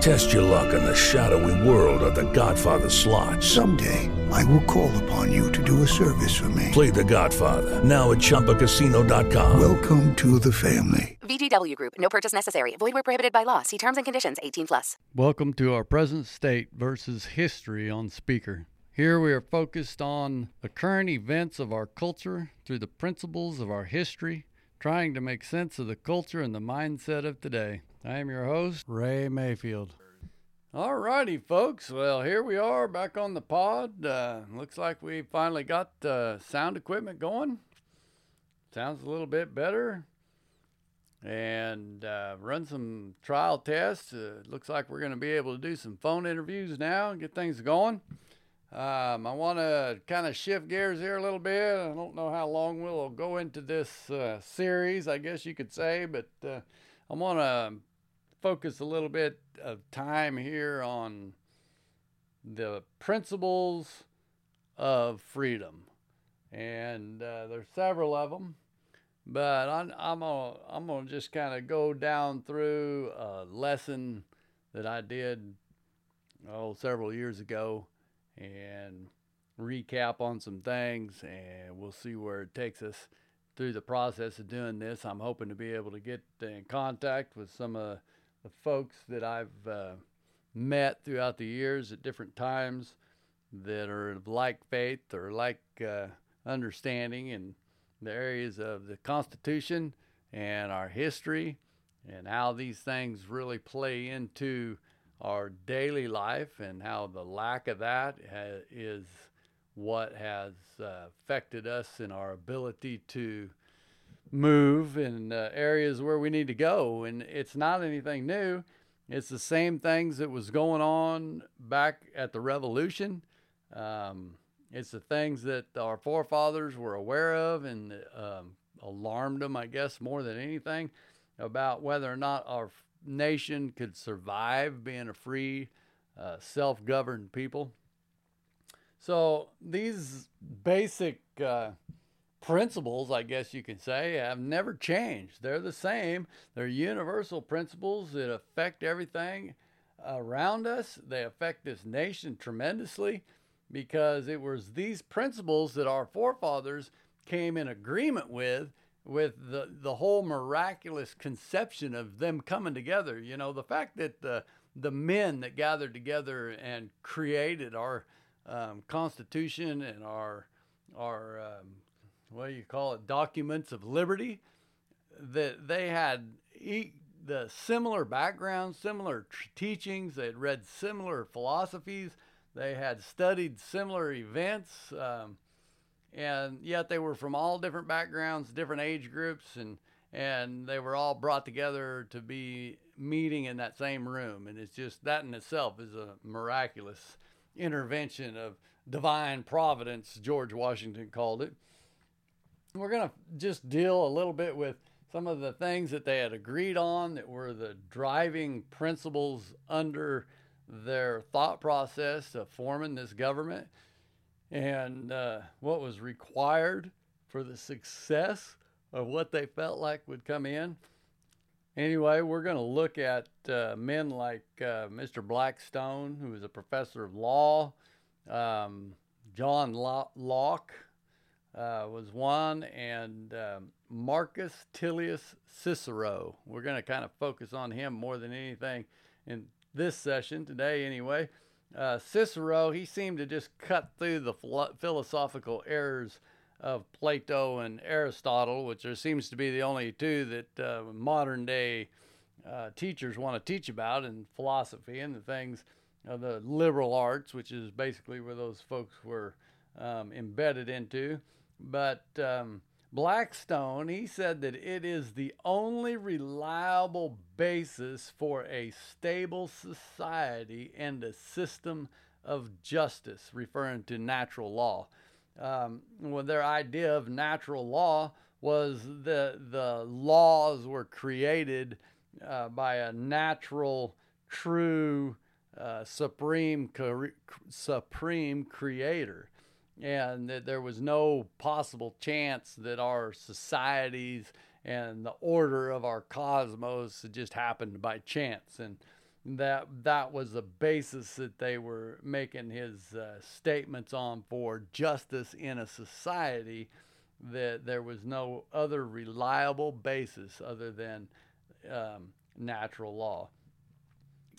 Test your luck in the shadowy world of The Godfather slot. Someday, I will call upon you to do a service for me. Play The Godfather now at ChumbaCasino.com. Welcome to the family. VGW Group. No purchase necessary. Void where prohibited by law. See terms and conditions. 18 plus. Welcome to our present state versus history on Spreaker. Here we are focused on the current events of our culture through the principles of our history, trying to make sense of the culture and the mindset of today. I am your host, Ray Mayfield. All righty, folks. Well, here we are back on the pod. Uh, looks like we finally got uh, sound equipment going. Sounds a little bit better. And uh, run some trial tests. Uh, looks like we're going to be able to do some phone interviews now and get things going. Um, I want to kind of shift gears here a little bit. I don't know how long we'll go into this uh, series, I guess you could say, but uh, I want to focus a little bit of time here on the principles of freedom. And uh, there's several of them, but I'm, I'm gonna I'm gonna just kind of go down through a lesson that I did oh several years ago and recap on some things, and we'll see where it takes us through the process of doing this. I'm hoping to be able to get in contact with some of the folks that I've uh, met throughout the years at different times that are of like faith or like uh, understanding in the areas of the Constitution and our history and how these things really play into our daily life and how the lack of that ha- is what has uh, affected us in our ability to move in uh, areas where we need to go. And it's not anything new. It's the same things that was going on back at the Revolution. Um, it's the things that our forefathers were aware of and um, alarmed them, I guess, more than anything about whether or not our nation could survive being a free, uh, self governed people. So these basic uh, principles, I guess you could say, have never changed. They're the same. They're universal principles that affect everything around us. They affect this nation tremendously because it was these principles that our forefathers came in agreement with with the the whole miraculous conception of them coming together. You know, the fact that the the men that gathered together and created our um, Constitution and our our um, what do you call it documents of liberty that they had e- the similar backgrounds, similar tr- teachings. They had read similar philosophies. They had studied similar events. Um, and yet they were from all different backgrounds, different age groups, and and they were all brought together to be meeting in that same room. And it's just that in itself is a miraculous intervention of divine providence, George Washington called it. We're going to just deal a little bit with some of the things that they had agreed on that were the driving principles under their thought process of forming this government and uh, what was required for the success of what they felt like would come in. Anyway, we're going to look at uh, men like uh, Mr. Blackstone, who was a professor of law. Um, John Locke uh, was one, and um, Marcus Tullius Cicero. We're going to kind of focus on him more than anything in this session today, anyway. Uh, Cicero, he seemed to just cut through the philosophical errors of Plato and Aristotle, which there seems to be the only two that uh, modern day uh, teachers want to teach about in philosophy and the things of the liberal arts, which is basically where those folks were um, embedded into. But um, Blackstone, he said that it is the only reliable basis for a stable society and a system of justice, referring to natural law. Um, well, their idea of natural law was the the laws were created uh, by a natural, true, uh, supreme supreme creator, and that there was no possible chance that our societies and the order of our cosmos just happened by chance and that that was the basis that they were making his uh, statements on for justice in a society that there was no other reliable basis other than um, natural law.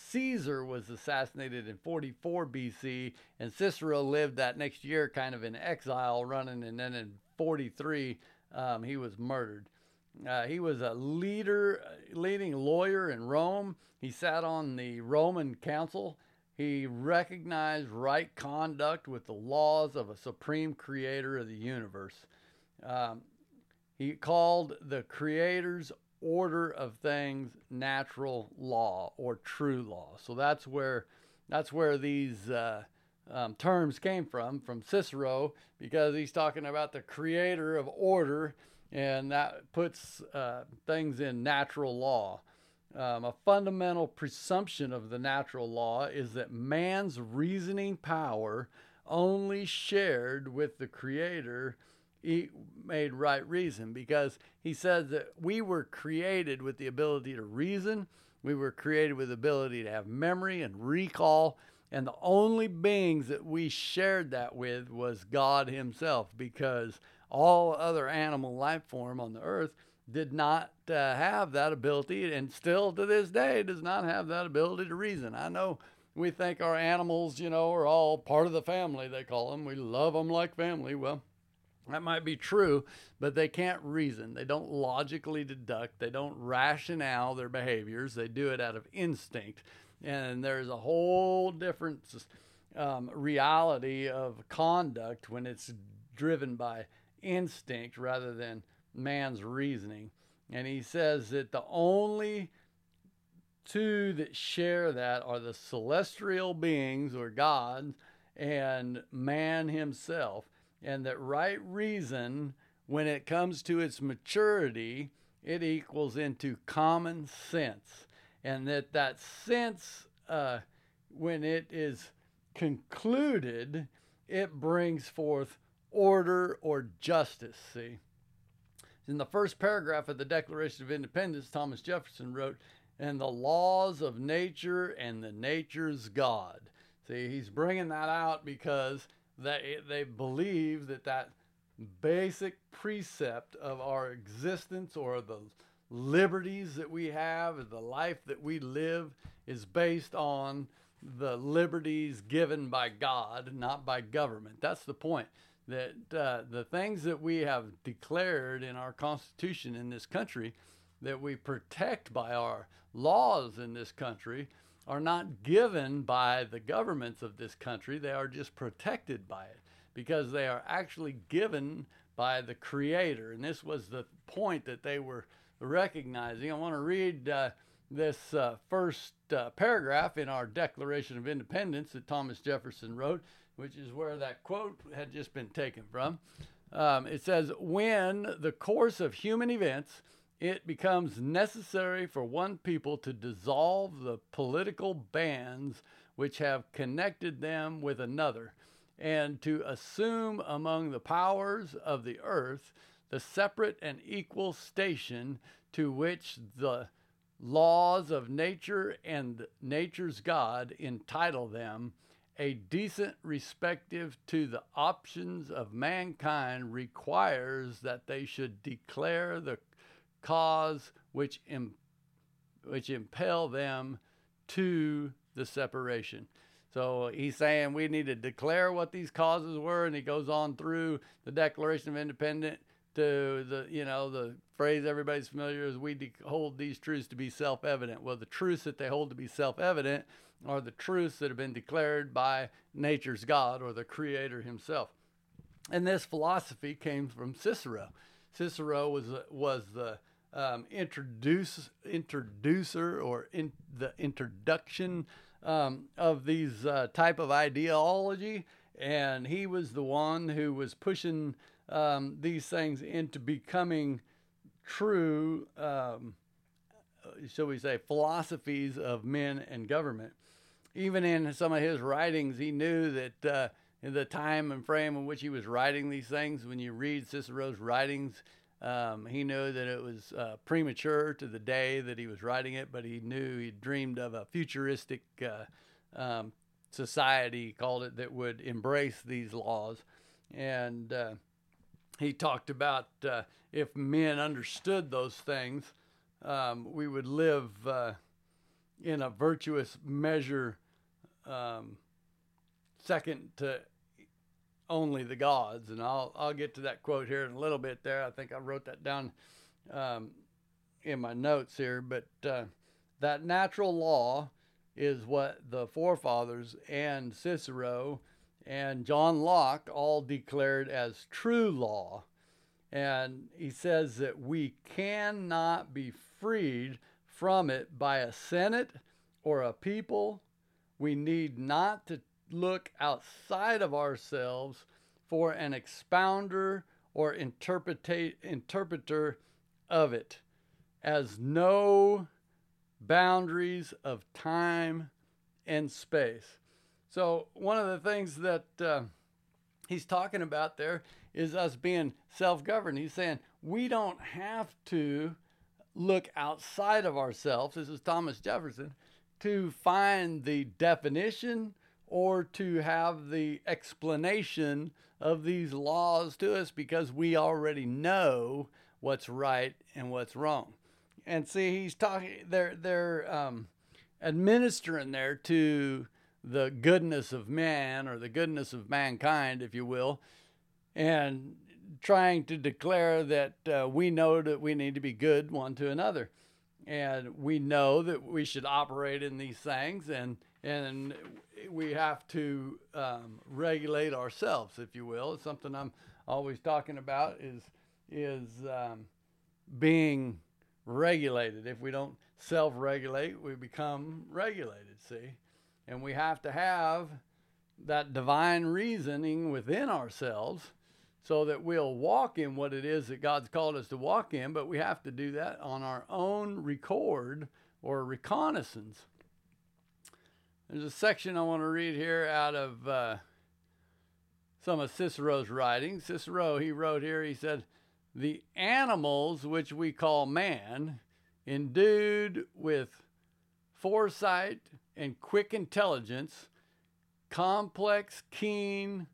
Caesar was assassinated in 44 BC, and Cicero lived that next year kind of in exile, running, and then in 43 um, he was murdered. Uh, he was a leader, leading lawyer in Rome. He sat on the Roman council. He recognized right conduct with the laws of a supreme creator of the universe. Um, he called the creator's order of things natural law or true law. So that's where that's where these uh, um, terms came from from Cicero because he's talking about the creator of order and that puts uh, things in natural law. Um, a fundamental presumption of the natural law is that man's reasoning power only shared with the Creator he made right reason because he says that we were created with the ability to reason, we were created with the ability to have memory and recall, and the only beings that we shared that with was God Himself because all other animal life form on the earth did not uh, have that ability and still to this day does not have that ability to reason. I know we think our animals, you know, are all part of the family, they call them. We love them like family. Well, that might be true, but they can't reason. They don't logically deduct. They don't rationale their behaviors. They do it out of instinct. And there's a whole different um, reality of conduct when it's driven by instinct rather than man's reasoning. And he says that the only two that share that are the celestial beings or gods and man himself. And that right reason, when it comes to its maturity, it equals into common sense. And that that sense, uh, when it is concluded, it brings forth order or justice. See, in the first paragraph of the Declaration of Independence, Thomas Jefferson wrote, and the laws of nature and the nature's God. See, he's bringing that out because they, they believe that that basic precept of our existence or the liberties that we have, the life that we live, is based on the liberties given by God, not by government. That's the point that uh, the things that we have declared in our Constitution in this country, that we protect by our laws in this country, are not given by the governments of this country. They are just protected by it because they are actually given by the Creator. And this was the point that they were recognizing. I want to read uh, this uh, first uh, paragraph in our Declaration of Independence that Thomas Jefferson wrote which is where that quote had just been taken from. Um, it says, When the course of human events it becomes necessary for one people to dissolve the political bands which have connected them with another, and to assume among the powers of the earth the separate and equal station to which the laws of nature and nature's God entitle them a decent respective to the options of mankind requires that they should declare the cause which Im- which impel them to the separation. So he's saying we need to declare what these causes were, and he goes on through the Declaration of Independence to the you know the phrase everybody's familiar is we de- hold these truths to be self-evident. Well, the truths that they hold to be self-evident are the truths that have been declared by nature's God or the Creator Himself. And this philosophy came from Cicero. Cicero was was the um, introduce introducer or in the introduction um, of these uh, type of ideology, and he was the one who was pushing um, these things into becoming true, um, shall we say, philosophies of men and government. Even in some of his writings, he knew that uh, in the time and frame in which he was writing these things, when you read Cicero's writings, um, he knew that it was uh, premature to the day that he was writing it, but he knew he dreamed of a futuristic uh, um, society, he called it, that would embrace these laws. And uh, he talked about uh, if men understood those things, um, we would live uh, in a virtuous measure, um, second to only the gods. And I'll I'll get to that quote here in a little bit. There, I think I wrote that down um, in my notes here. But uh, that natural law is what the forefathers and Cicero and John Locke all declared as true law. And he says that we cannot be freed from it by a senate or a people. We need not to look outside of ourselves for an expounder or interpreter of it, as no boundaries of time and space. So, one of the things that uh, he's talking about there is us being self governed. He's saying we don't have to look outside of ourselves. This is Thomas Jefferson to find the definition or to have the explanation of these laws to us because we already know what's right and what's wrong. And see, he's talking, they're, they're um, administering there to the goodness of man or the goodness of mankind, if you will, and trying to declare that uh, we know that we need to be good one to another. And we know that we should operate in these things and and we have to um, regulate ourselves, if you will. It's something I'm always talking about is is um, being regulated. If we don't self-regulate, we become regulated. See, and we have to have that divine reasoning within ourselves so that we'll walk in what it is that God's called us to walk in, but we have to do that on our own record or recognizance. There's a section I want to read here out of uh, some of Cicero's writings. Cicero, he wrote here, he said, The animals which we call man, endued with foresight and quick intelligence, complex, keen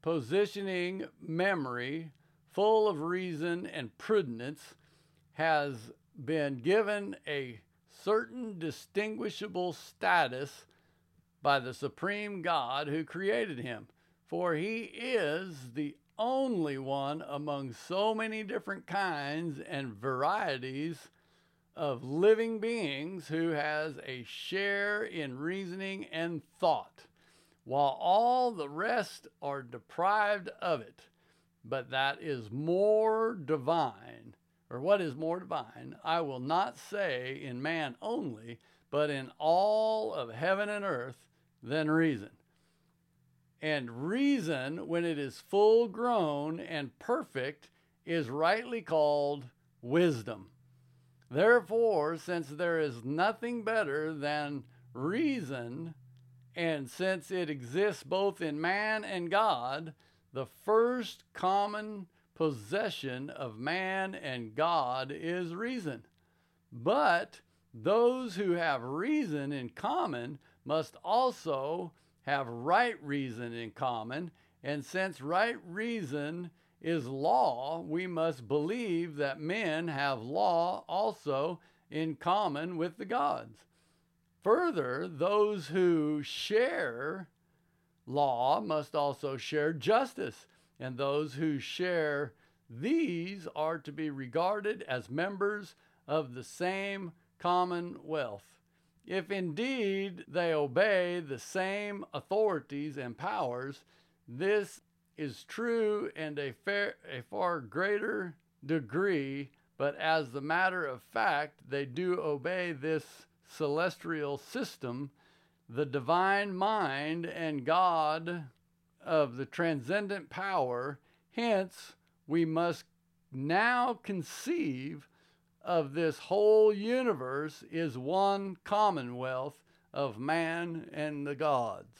positioning memory, full of reason and prudence, has been given a certain distinguishable status by the supreme God who created him. For he is the only one among so many different kinds and varieties of living beings who has a share in reasoning and thought, while all the rest are deprived of it. But that is more divine or what is more divine, I will not say in man only, but in all of heaven and earth, than reason. And reason, when it is full grown and perfect, is rightly called wisdom. Therefore, since there is nothing better than reason, and since it exists both in man and God, the first common possession of man and God is reason. But those who have reason in common must also have right reason in common. And since right reason is law, we must believe that men have law also in common with the gods. Further, those who share law must also share justice, and those who share these are to be regarded as members of the same commonwealth. If indeed they obey the same authorities and powers, this is true and a, fair, a far greater degree, but as the matter of fact, they do obey this celestial system, the divine mind and God of the transcendent power. Hence, we must now conceive of this whole universe is one commonwealth of man and the gods.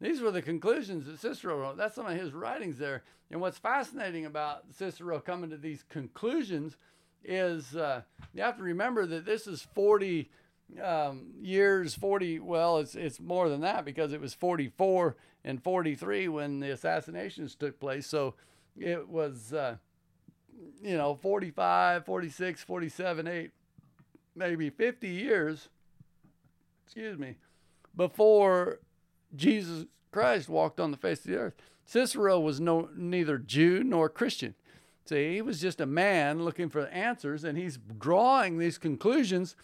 These were the conclusions that Cicero wrote. That's some of his writings there. And what's fascinating about Cicero coming to these conclusions is uh, you have to remember that this is 40 um, years, 40, well, it's, it's more than that because it was 44 and 43 when the assassinations took place. So it was, uh, you know, 45, 46, 47, 8, maybe 50 years, excuse me, before Jesus Christ walked on the face of the earth. Cicero was no neither Jew nor Christian. See, he was just a man looking for answers, and he's drawing these conclusions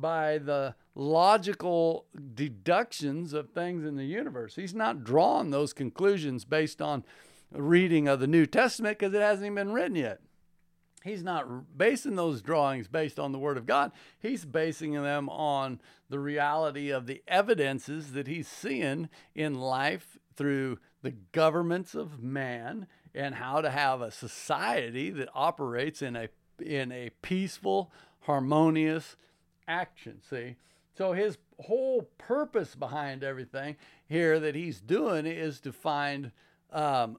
by the logical deductions of things in the universe. He's not drawing those conclusions based on reading of the New Testament because it hasn't even been written yet. He's not basing those drawings based on the Word of God. He's basing them on the reality of the evidences that he's seeing in life through the governments of man and how to have a society that operates in a in a peaceful, harmonious action. See? So his whole purpose behind everything here that he's doing is to find um,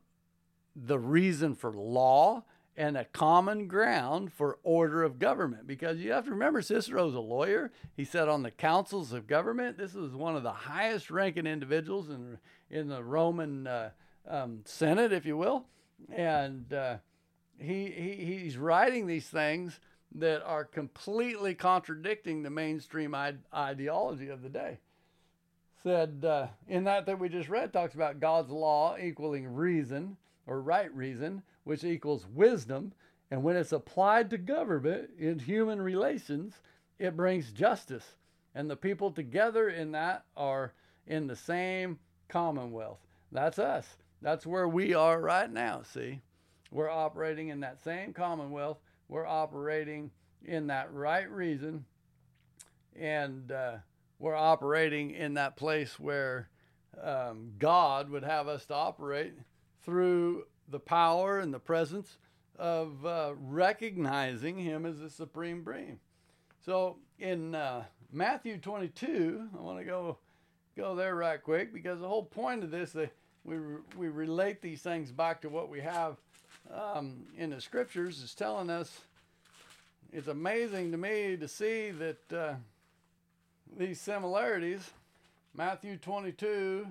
the reason for law and a common ground for order of government. Because you have to remember, Cicero's a lawyer. He sat on the councils of government. This was one of the highest ranking individuals in, in the Roman uh, um, Senate, if you will. And uh, he, he, he's writing these things that are completely contradicting the mainstream ideology of the day. Said uh, in that that we just read, talks about God's law equaling reason or right reason, which equals wisdom. And when it's applied to government in human relations, it brings justice. And the people together in that are in the same commonwealth. That's us. That's where we are right now, see? We're operating in that same commonwealth. We're operating in that right reason. And uh, we're operating in that place where um, God would have us to operate through the power and the presence of uh, recognizing Him as the supreme being. So in uh, Matthew 22, I want to go go there right quick because the whole point of this, they, we we relate these things back to what we have um, in the scriptures. Is telling us. It's amazing to me to see that uh, these similarities. Matthew 22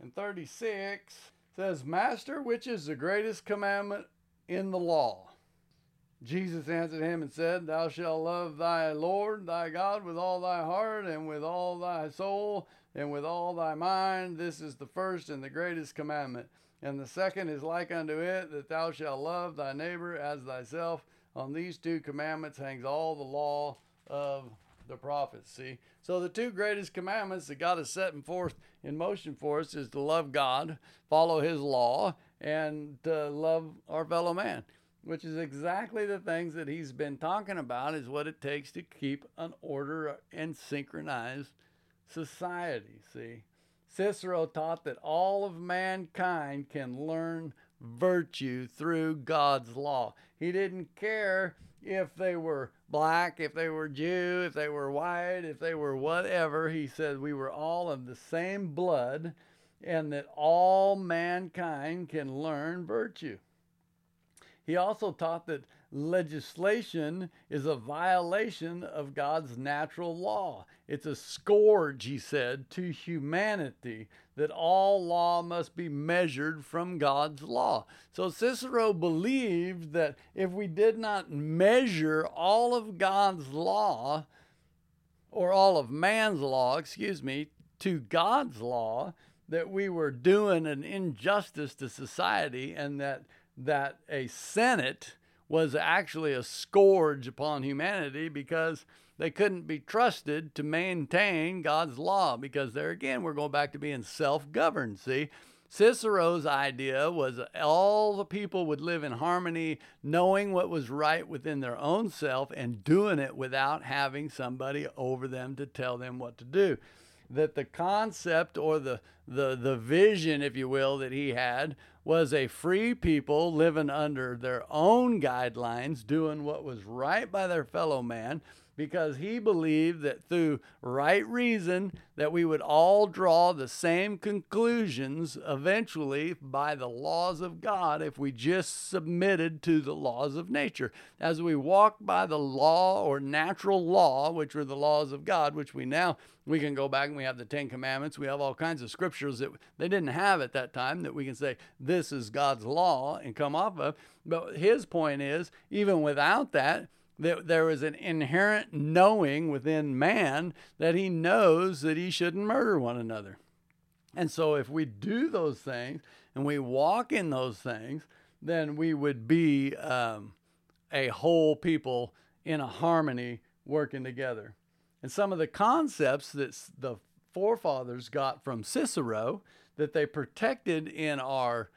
and 36 says, Master, which is the greatest commandment in the law? Jesus answered him and said, Thou shalt love thy Lord thy God with all thy heart and with all thy soul and with all thy mind. This is the first and the greatest commandment. And the second is like unto it, that thou shalt love thy neighbor as thyself. On these two commandments hangs all the law of the prophets. See? So the two greatest commandments that God has set forth in motion for us is to love God, follow his law, and to love our fellow man, which is exactly the things that he's been talking about is what it takes to keep an order and synchronized society. See? Cicero taught that all of mankind can learn virtue through God's law. He didn't care if they were black, if they were Jew, if they were white, if they were whatever. He said we were all of the same blood and that all mankind can learn virtue. He also taught that legislation is a violation of God's natural law. It's a scourge, he said, to humanity that all law must be measured from God's law. So Cicero believed that if we did not measure all of God's law, or all of man's law, excuse me, to God's law, that we were doing an injustice to society and that that a senate was actually a scourge upon humanity because they couldn't be trusted to maintain God's law because there again we're going back to being self-governed see Cicero's idea was all the people would live in harmony, knowing what was right within their own self and doing it without having somebody over them to tell them what to do. That the concept or the, the, the vision, if you will, that he had was a free people living under their own guidelines, doing what was right by their fellow man, because he believed that through right reason that we would all draw the same conclusions eventually by the laws of God if we just submitted to the laws of nature. As we walk by the law or natural law which are the laws of God which we now we can go back and we have the 10 commandments. We have all kinds of scriptures that they didn't have at that time that we can say this is God's law and come off of. But his point is even without that that there is an inherent knowing within man that he knows that he shouldn't murder one another. And so if we do those things and we walk in those things, then we would be um, a whole people in a harmony working together. And some of the concepts that the forefathers got from Cicero that they protected in our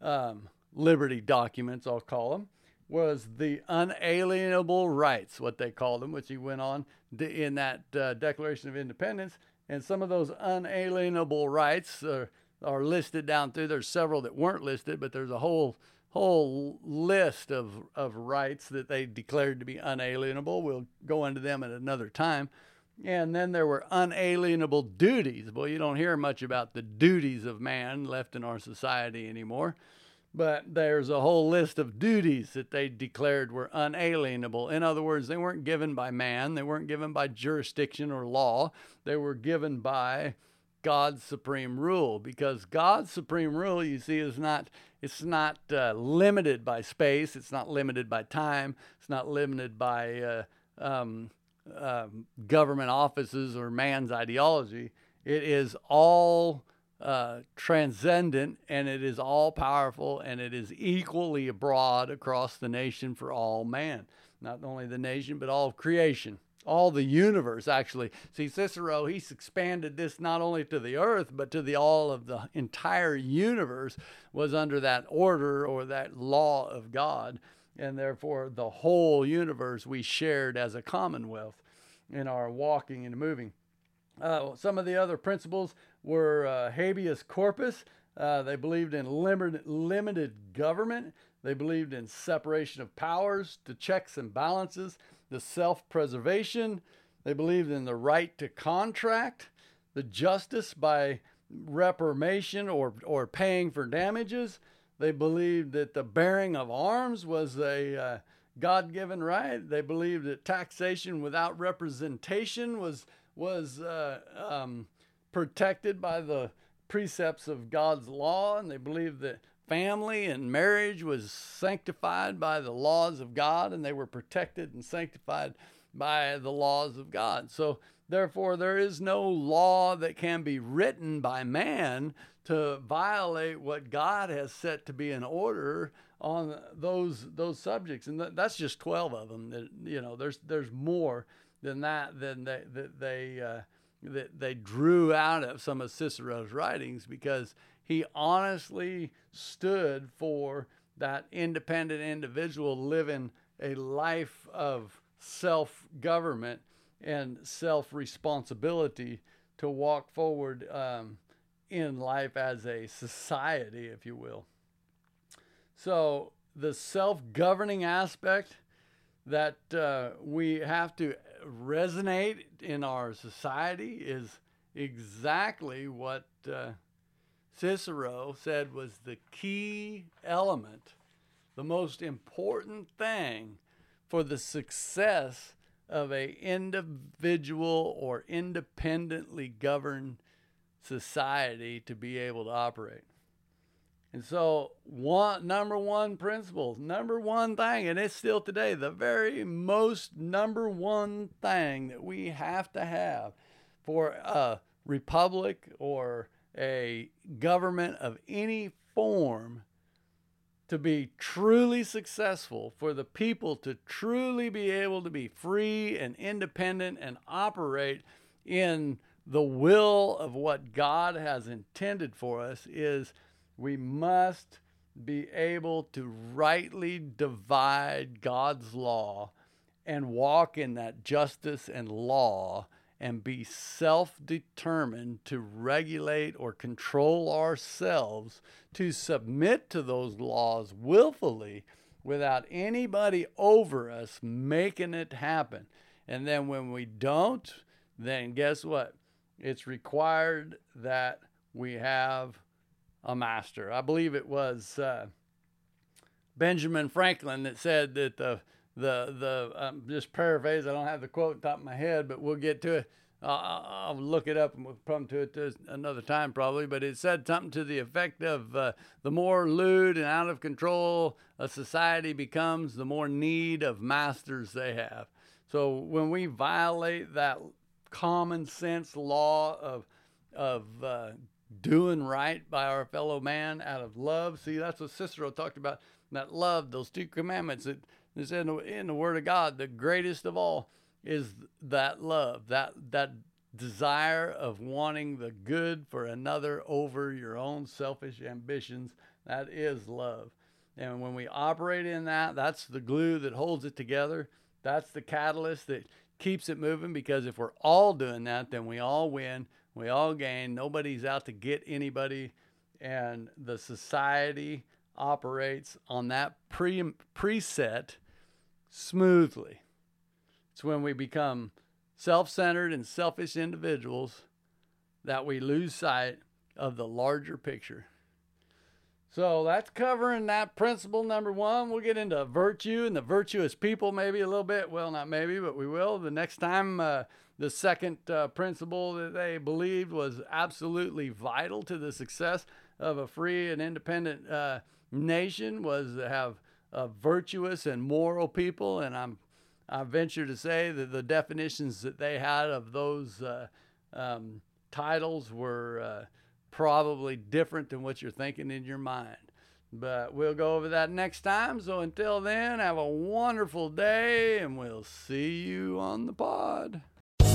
um, liberty documents, I'll call them, was the unalienable rights, what they called them, which he went on in that uh, Declaration of Independence. And some of those unalienable rights are, are listed down through. There's several that weren't listed, but there's a whole whole list of, of rights that they declared to be unalienable. We'll go into them at another time. And then there were unalienable duties. Well, you don't hear much about the duties of man left in our society anymore but there's a whole list of duties that they declared were unalienable. In other words, they weren't given by man, they weren't given by jurisdiction or law, they were given by God's supreme rule because God's supreme rule you see is not it's not uh, limited by space, it's not limited by time, it's not limited by uh, um, uh, government offices or man's ideology. It is all uh, transcendent and it is all powerful and it is equally abroad across the nation for all man. Not only the nation, but all of creation, all the universe, actually. See, Cicero, he's expanded this not only to the earth, but to the all of the entire universe was under that order or that law of God. And therefore, the whole universe we shared as a commonwealth in our walking and moving. Uh, some of the other principles were uh, habeas corpus. Uh, they believed in limited, limited government. They believed in separation of powers, the checks and balances, the self preservation. They believed in the right to contract, the justice by reparation or, or paying for damages. They believed that the bearing of arms was a uh, God given right. They believed that taxation without representation was, was uh, um, protected by the precepts of God's law, and they believed that family and marriage was sanctified by the laws of God, and they were protected and sanctified by the laws of God. So, therefore, there is no law that can be written by man to violate what God has set to be in order on those those subjects, and that's just twelve of them. That you know, there's there's more than that than they that they uh, that they drew out of some of Cicero's writings because he honestly stood for that independent individual living a life of self government and self responsibility to walk forward um, in life as a society, if you will. So, the self governing aspect that uh, we have to resonate in our society is exactly what uh, Cicero said was the key element the most important thing for the success of a individual or independently governed society to be able to operate. And so, one number one principle, number one thing, and it's still today the very most number one thing that we have to have for a republic or a government of any form to be truly successful, for the people to truly be able to be free and independent and operate in the will of what God has intended for us, is we must be able to rightly divide God's law and walk in that justice and law and be self determined to regulate or control ourselves, to submit to those laws willfully without anybody over us making it happen. And then when we don't, then guess what? It's required that we have a master. I believe it was uh, Benjamin Franklin that said that the the the um, just paraphrase. I don't have the quote top of my head, but we'll get to it. Uh, I'll look it up and we'll come to it another time probably. But it said something to the effect of uh, the more lewd and out of control a society becomes, the more need of masters they have. So when we violate that common sense law of of uh, doing right by our fellow man out of love. See, that's what Cicero talked about. That love, those two commandments that is in the, in the Word of God. The greatest of all is that love, that that desire of wanting the good for another over your own selfish ambitions. That is love. And when we operate in that, that's the glue that holds it together. That's the catalyst that keeps it moving because if we're all doing that, then we all win. We all gain. Nobody's out to get anybody. And the society operates on that pre preset smoothly. It's when we become self centered and selfish individuals that we lose sight of the larger picture. So that's covering that principle number one. We'll get into virtue and the virtuous people maybe a little bit. Well, not maybe, but we will the next time. Uh, the second uh, principle that they believed was absolutely vital to the success of a free and independent uh, nation was to have a virtuous and moral people. And I'm, I venture to say that the definitions that they had of those uh, um, titles were uh, probably different than what you're thinking in your mind. But we'll go over that next time. So until then, have a wonderful day and we'll see you on the pod.